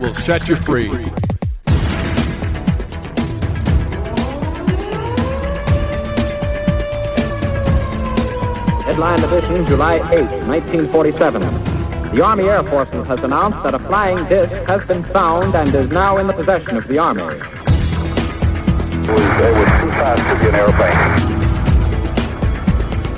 will set you free. Headline Edition, July 8, 1947. The Army Air Forces has announced that a flying disc has been found and is now in the possession of the Army. It was, it was too fast to be an airplane.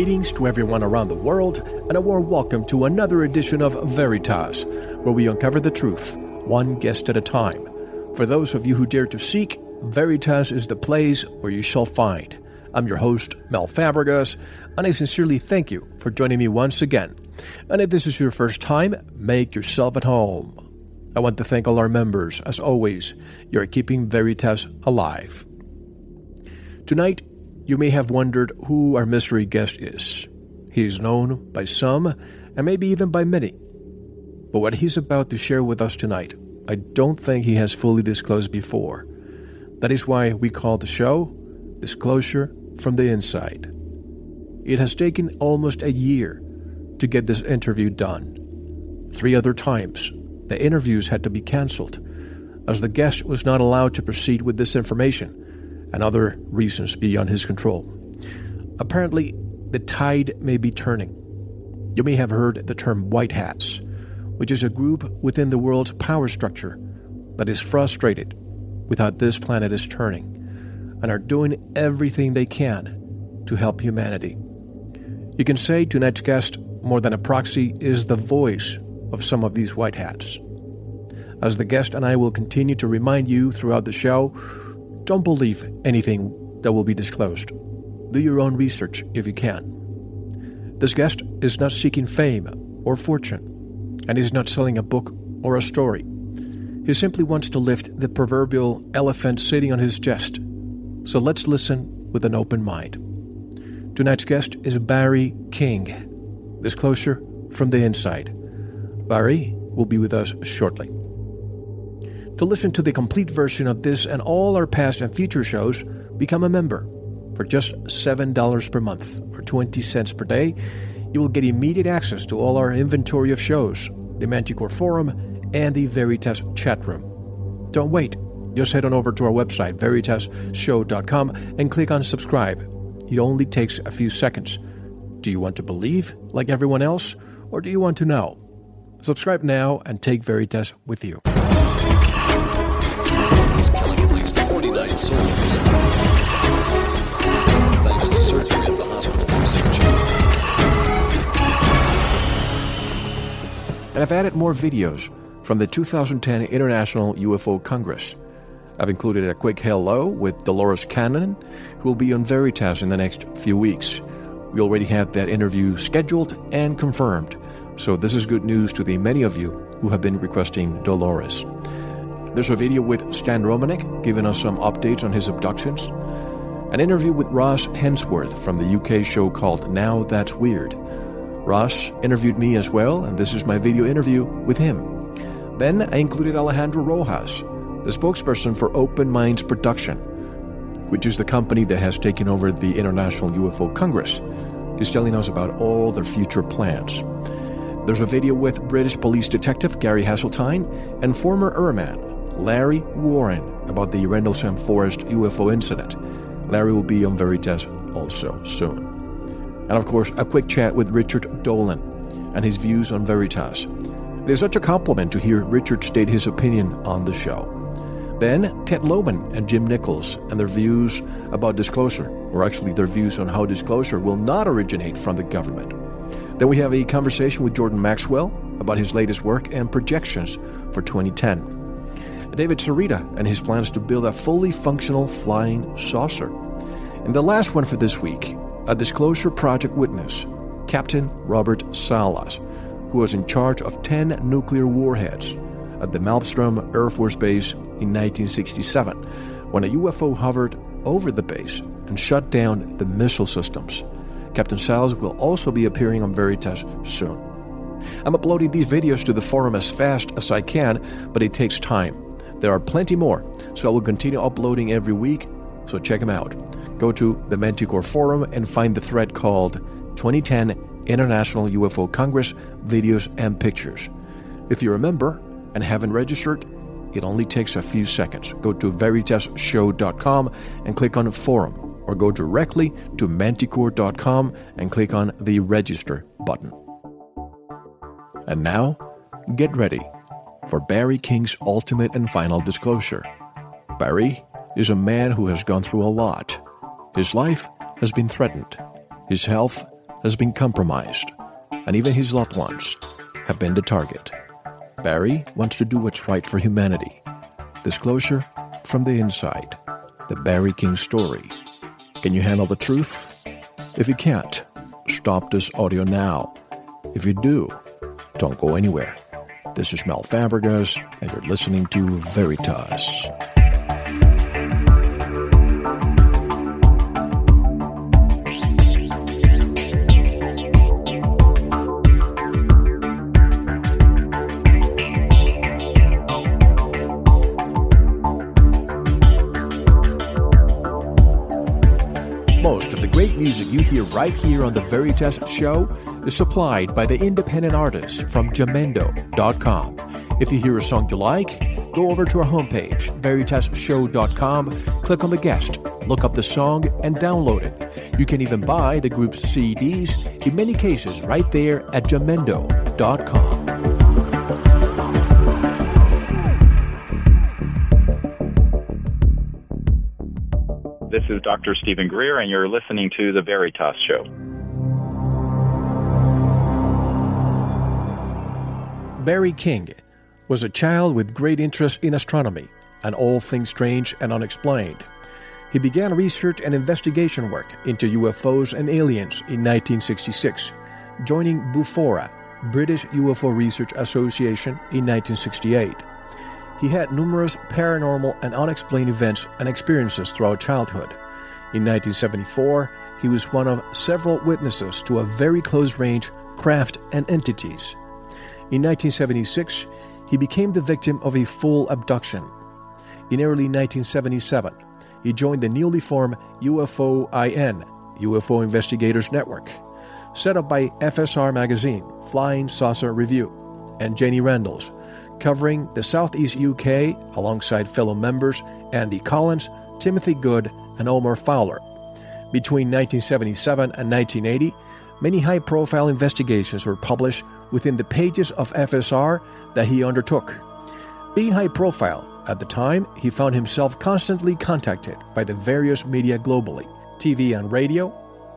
Greetings to everyone around the world, and a warm welcome to another edition of Veritas, where we uncover the truth, one guest at a time. For those of you who dare to seek, Veritas is the place where you shall find. I'm your host, Mel Fabregas, and I sincerely thank you for joining me once again. And if this is your first time, make yourself at home. I want to thank all our members. As always, you're keeping Veritas alive. Tonight, you may have wondered who our mystery guest is. He is known by some, and maybe even by many. But what he's about to share with us tonight, I don't think he has fully disclosed before. That is why we call the show Disclosure from the Inside. It has taken almost a year to get this interview done. Three other times, the interviews had to be cancelled, as the guest was not allowed to proceed with this information and other reasons beyond his control. Apparently, the tide may be turning. You may have heard the term white hats, which is a group within the world's power structure that is frustrated with how this planet is turning and are doing everything they can to help humanity. You can say tonight's guest, more than a proxy, is the voice of some of these white hats. As the guest and I will continue to remind you throughout the show, don't believe anything that will be disclosed. Do your own research if you can. This guest is not seeking fame or fortune, and is not selling a book or a story. He simply wants to lift the proverbial elephant sitting on his chest. So let's listen with an open mind. Tonight's guest is Barry King. Disclosure from the inside. Barry will be with us shortly. To listen to the complete version of this and all our past and future shows, become a member. For just $7 per month or 20 cents per day, you will get immediate access to all our inventory of shows, the Manticore Forum, and the Veritas chat room. Don't wait. Just head on over to our website, veritasshow.com, and click on subscribe. It only takes a few seconds. Do you want to believe like everyone else, or do you want to know? Subscribe now and take Veritas with you. And I've added more videos from the 2010 International UFO Congress. I've included a quick hello with Dolores Cannon, who will be on Veritas in the next few weeks. We already have that interview scheduled and confirmed, so this is good news to the many of you who have been requesting Dolores. There's a video with Stan Romanek giving us some updates on his abductions, an interview with Ross Hemsworth from the UK show called Now That's Weird. Ross interviewed me as well, and this is my video interview with him. Then I included Alejandro Rojas, the spokesperson for Open Minds Production, which is the company that has taken over the International UFO Congress. He's telling us about all their future plans. There's a video with British police detective Gary Heseltine and former airman Larry Warren about the Rendlesham Forest UFO incident. Larry will be on Veritas also soon. And of course, a quick chat with Richard Dolan and his views on Veritas. It is such a compliment to hear Richard state his opinion on the show. Then, Ted Lohman and Jim Nichols and their views about disclosure, or actually their views on how disclosure will not originate from the government. Then we have a conversation with Jordan Maxwell about his latest work and projections for 2010. David Sereda and his plans to build a fully functional flying saucer. And the last one for this week, a disclosure project witness, Captain Robert Salas, who was in charge of 10 nuclear warheads at the Malmstrom Air Force Base in 1967 when a UFO hovered over the base and shut down the missile systems. Captain Salas will also be appearing on Veritas soon. I'm uploading these videos to the forum as fast as I can, but it takes time. There are plenty more, so I will continue uploading every week, so check them out. Go to the Manticore forum and find the thread called 2010 International UFO Congress Videos and Pictures. If you remember and haven't registered, it only takes a few seconds. Go to veritasshow.com and click on Forum, or go directly to manticore.com and click on the Register button. And now, get ready for Barry King's ultimate and final disclosure. Barry is a man who has gone through a lot. His life has been threatened, his health has been compromised, and even his loved ones have been the target. Barry wants to do what's right for humanity. Disclosure from the inside. The Barry King story. Can you handle the truth? If you can't, stop this audio now. If you do, don't go anywhere. This is Mel Fabregas, and you're listening to Veritas. Music you hear right here on the Veritas Show is supplied by the independent artists from Jamendo.com. If you hear a song you like, go over to our homepage, veritasshow.com, click on the guest, look up the song, and download it. You can even buy the group's CDs, in many cases, right there at Jamendo.com. This is Dr. Stephen Greer, and you're listening to The Veritas Show. Barry King was a child with great interest in astronomy and all things strange and unexplained. He began research and investigation work into UFOs and aliens in 1966, joining BUFORA, British UFO Research Association, in 1968. He had numerous paranormal and unexplained events and experiences throughout childhood. In 1974, he was one of several witnesses to a very close range craft and entities. In 1976, he became the victim of a full abduction. In early 1977, he joined the newly formed UFOIN, UFO Investigators Network, set up by FSR magazine, Flying Saucer Review, and Jenny Randles, covering the Southeast UK alongside fellow members Andy Collins, Timothy Good, and Omar Fowler. Between 1977 and 1980, many high profile investigations were published within the pages of FSR that he undertook. Being high profile, at the time, he found himself constantly contacted by the various media globally TV and radio,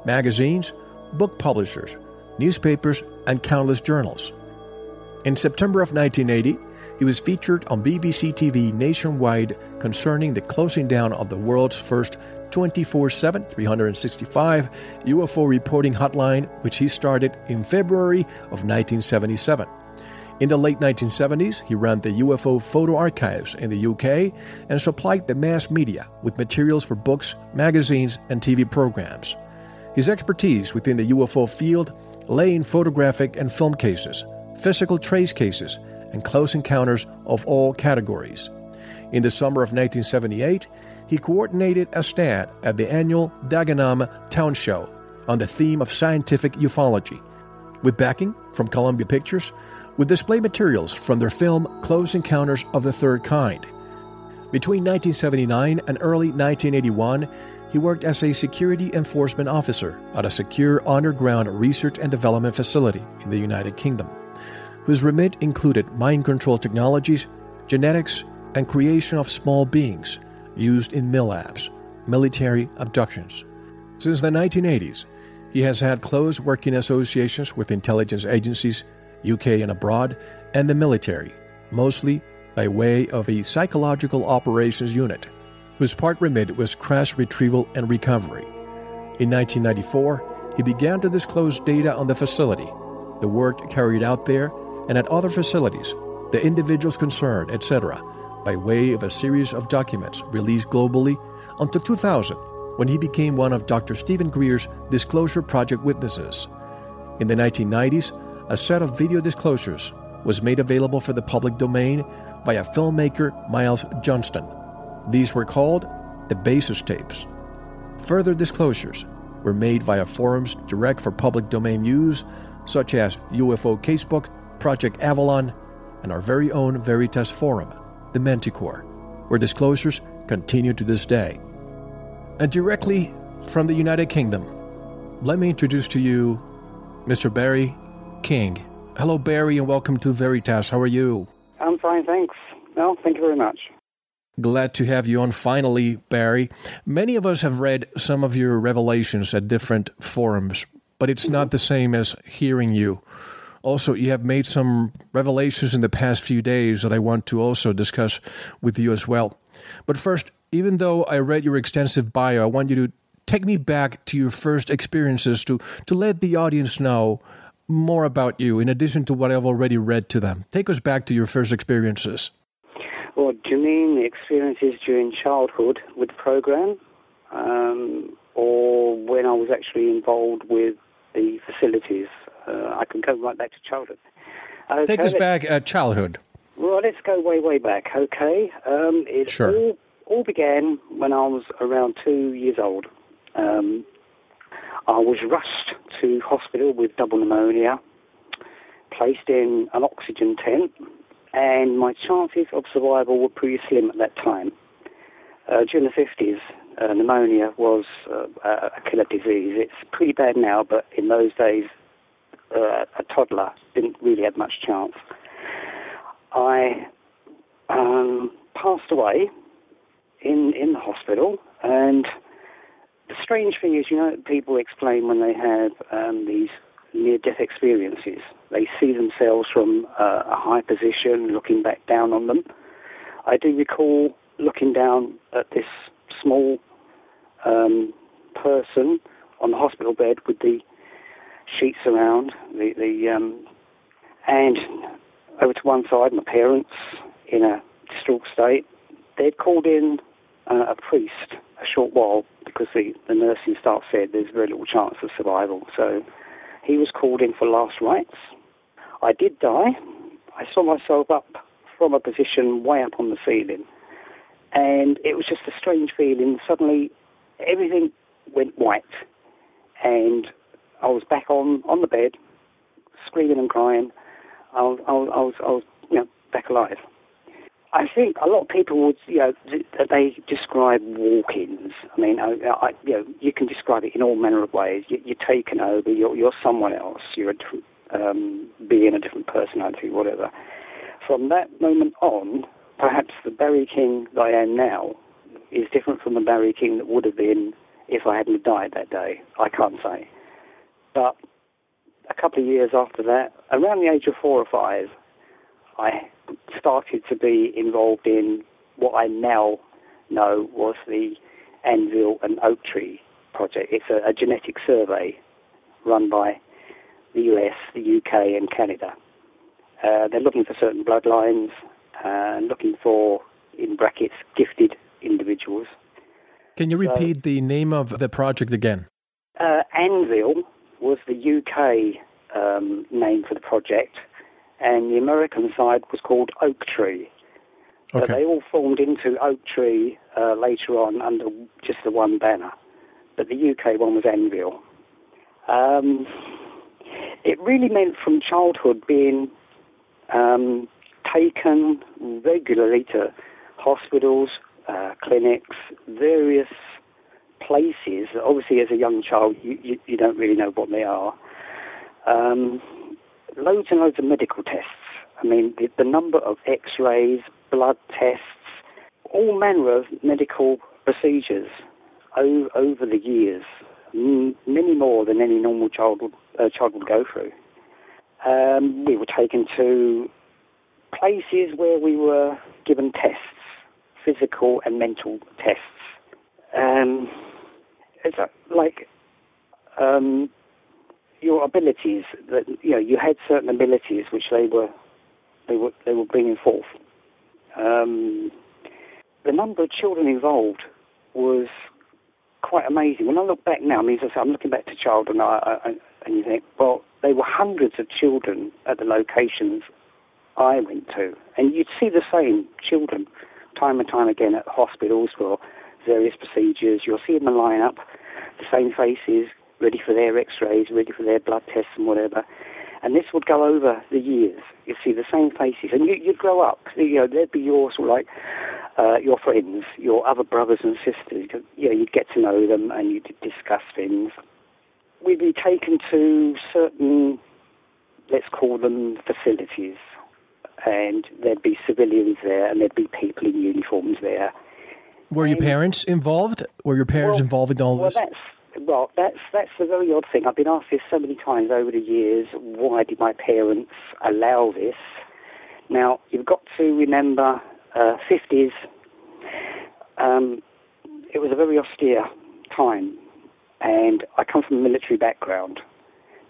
magazines, book publishers, newspapers, and countless journals. In September of 1980, he was featured on BBC TV nationwide concerning the closing down of the world's first 24 7, 365 UFO reporting hotline, which he started in February of 1977. In the late 1970s, he ran the UFO photo archives in the UK and supplied the mass media with materials for books, magazines, and TV programs. His expertise within the UFO field lay in photographic and film cases, physical trace cases, and close encounters of all categories. In the summer of 1978, he coordinated a stand at the annual Dagenham Town Show on the theme of scientific ufology. With backing from Columbia Pictures, with display materials from their film Close Encounters of the Third Kind. Between 1979 and early 1981, he worked as a security enforcement officer at a secure underground research and development facility in the United Kingdom, whose remit included mind control technologies, genetics, and creation of small beings used in MILABs, military abductions. Since the 1980s, he has had close working associations with intelligence agencies, UK and abroad, and the military, mostly by way of a psychological operations unit, whose part remit was crash retrieval and recovery. In 1994, he began to disclose data on the facility, the work carried out there, and at other facilities, the individuals concerned, etc., by way of a series of documents released globally until 2000, when he became one of Dr. Stephen Greer's Disclosure Project witnesses. In the 1990s, a set of video disclosures was made available for the public domain by a filmmaker, Miles Johnston. These were called the Basis Tapes. Further disclosures were made via forums direct for public domain use, such as UFO Casebook, Project Avalon, and our very own Veritas Forum, the Manticore, where disclosures continue to this day. And directly from the United Kingdom, let me introduce to you Mr. Barry King. Hello, Barry, and welcome to Veritas. How are you? I'm fine, thanks. No, thank you very much. Glad to have you on finally, Barry. Many of us have read some of your revelations at different forums, but it's not mm-hmm. the same as hearing you. Also, you have made some revelations in the past few days that I want to also discuss with you as well. But first, even though I read your extensive bio, I want you to take me back to your first experiences to, to let the audience know more about you in addition to what I've already read to them. Take us back to your first experiences. Well, do you mean the experiences during childhood with the program? Um, or when I was actually involved with the facilities uh, I can go right back to childhood. Okay, Take us back at childhood. Well, let's go way, way back. Okay, um, it sure. all, all began when I was around two years old. Um, I was rushed to hospital with double pneumonia, placed in an oxygen tent, and my chances of survival were pretty slim at that time. Uh, during the 50s, uh, pneumonia was uh, a killer disease. It's pretty bad now, but in those days, uh, a toddler didn't really have much chance. I um, passed away in in the hospital, and the strange thing is, you know, people explain when they have um, these near-death experiences, they see themselves from uh, a high position, looking back down on them. I do recall looking down at this small um, person on the hospital bed with the sheets around the the um, and over to one side, my parents in a distraught state. They'd called in uh, a priest a short while because the, the nursing staff said there's very little chance of survival. So he was called in for last rites. I did die. I saw myself up from a position way up on the ceiling. And it was just a strange feeling. Suddenly, everything went white. And I was back on, on the bed, screaming and crying. I was, I was, I was, I was you know, back alive. I think a lot of people would, you know, they describe walk-ins. I mean, I, I, you know, you can describe it in all manner of ways. You, you're taken over. You're, you're someone else. You're a different um, being, a different personality, whatever. From that moment on, perhaps the Barry King that I am now is different from the Barry King that would have been if I hadn't died that day. I can't say. But a couple of years after that, around the age of four or five, I started to be involved in what I now know was the Anvil and Oak Tree project. It's a, a genetic survey run by the US, the UK, and Canada. Uh, they're looking for certain bloodlines and looking for, in brackets, gifted individuals. Can you repeat so, the name of the project again? Uh, Anvil was the UK um, name for the project, and the American side was called Oak Tree. Okay. But they all formed into Oak Tree uh, later on under just the one banner. But the UK one was Anvil. Um, it really meant from childhood being um, taken regularly to hospitals, uh, clinics, various places. Obviously, as a young child, you, you, you don't really know what they are. Um, loads and loads of medical tests. I mean, the, the number of X-rays, blood tests, all manner of medical procedures over the years, m- many more than any normal child would, uh, child would go through. Um, we were taken to places where we were given tests, physical and mental tests. Um, it's like um, your abilities that you know you had certain abilities which they were they were they were bringing forth. Um, the number of children involved was quite amazing. When I look back now, I mean, as I I'm looking back to childhood, and I, I, and you think, well, there were hundreds of children at the locations I went to, and you'd see the same children time and time again at hospitals for various procedures. You'll see them line up, the same faces, ready for their x-rays, ready for their blood tests and whatever. And this would go over the years. You'd see the same faces, and you, would grow up. You know, they'd be your sort of like uh, your friends, your other brothers and sisters. You know, you'd get to know them, and you'd discuss things. We'd be taken to certain, let's call them facilities, and there'd be civilians there, and there'd be people in uniforms there. Were your parents involved? Were your parents well, involved in all well, this? That's, well, that's that's the very odd thing. I've been asked this so many times over the years. Why did my parents allow this? Now you've got to remember, uh, fifties. Um, it was a very austere time, and I come from a military background.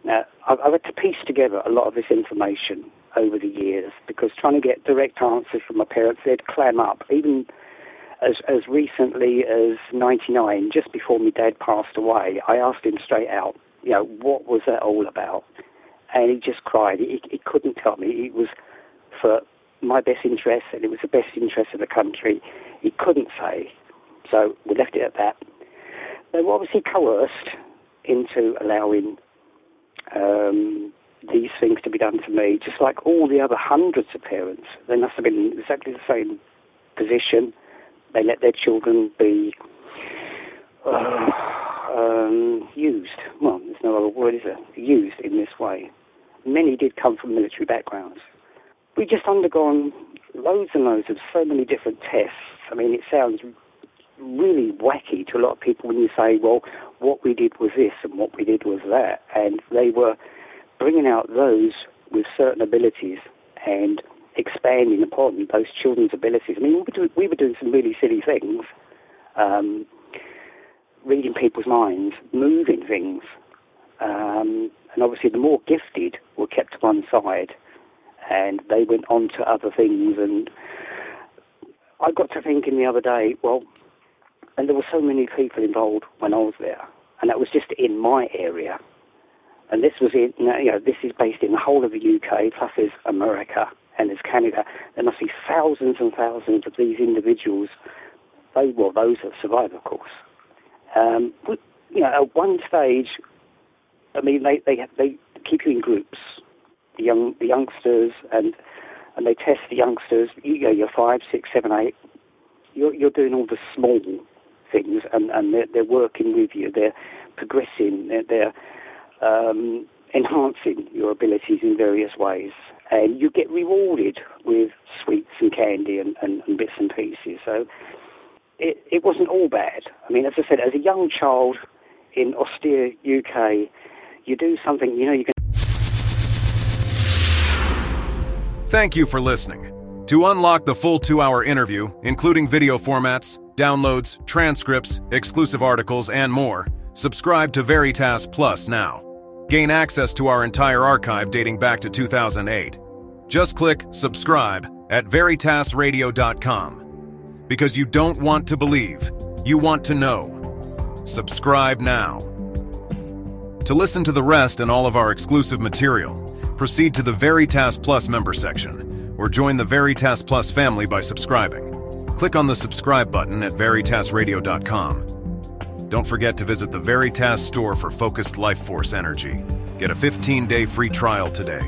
Now I've, I've had to piece together a lot of this information over the years because trying to get direct answers from my parents, they'd clam up even as as recently as '99, just before my dad passed away, I asked him straight out, you know, what was that all about? And he just cried. He, he couldn't tell me. It was for my best interest, and it was the best interest of the country. He couldn't say, so we left it at that. They were obviously coerced into allowing um, these things to be done to me, just like all the other hundreds of parents. They must have been in exactly the same position they let their children be uh, um, used. Well, there's no other word, is there? Used in this way. Many did come from military backgrounds. We've just undergone loads and loads of so many different tests. I mean, it sounds really wacky to a lot of people when you say, well, what we did was this and what we did was that. And they were bringing out those with certain abilities and expanding upon those children's abilities. I mean, we were, doing, we were doing some really silly things, um, reading people's minds, moving things, um, and obviously the more gifted were kept to one side, and they went on to other things. And I got to thinking the other day, well, and there were so many people involved when I was there, and that was just in my area. And this was in, you know, this is based in the whole of the UK, plus there's America and there's Canada, there must be thousands and thousands of these individuals. They, well, those that survive, of course. Um, but, you know, at one stage, I mean, they, they, they keep you in groups, the young, the youngsters, and and they test the youngsters. You know, you're five, six, seven, eight. You're, you're doing all the small things, and, and they're, they're working with you. They're progressing. They're, they're um, enhancing your abilities in various ways and you get rewarded with sweets and candy and, and, and bits and pieces. So it, it wasn't all bad. I mean, as I said, as a young child in austere UK, you do something, you know, you can. Thank you for listening. To unlock the full two hour interview, including video formats, downloads, transcripts, exclusive articles, and more, subscribe to Veritas Plus now. Gain access to our entire archive dating back to 2008. Just click subscribe at veritasradio.com. Because you don't want to believe, you want to know. Subscribe now. To listen to the rest and all of our exclusive material, proceed to the Veritas Plus member section or join the Veritas Plus family by subscribing. Click on the subscribe button at veritasradio.com. Don't forget to visit the Veritas store for focused life force energy. Get a 15 day free trial today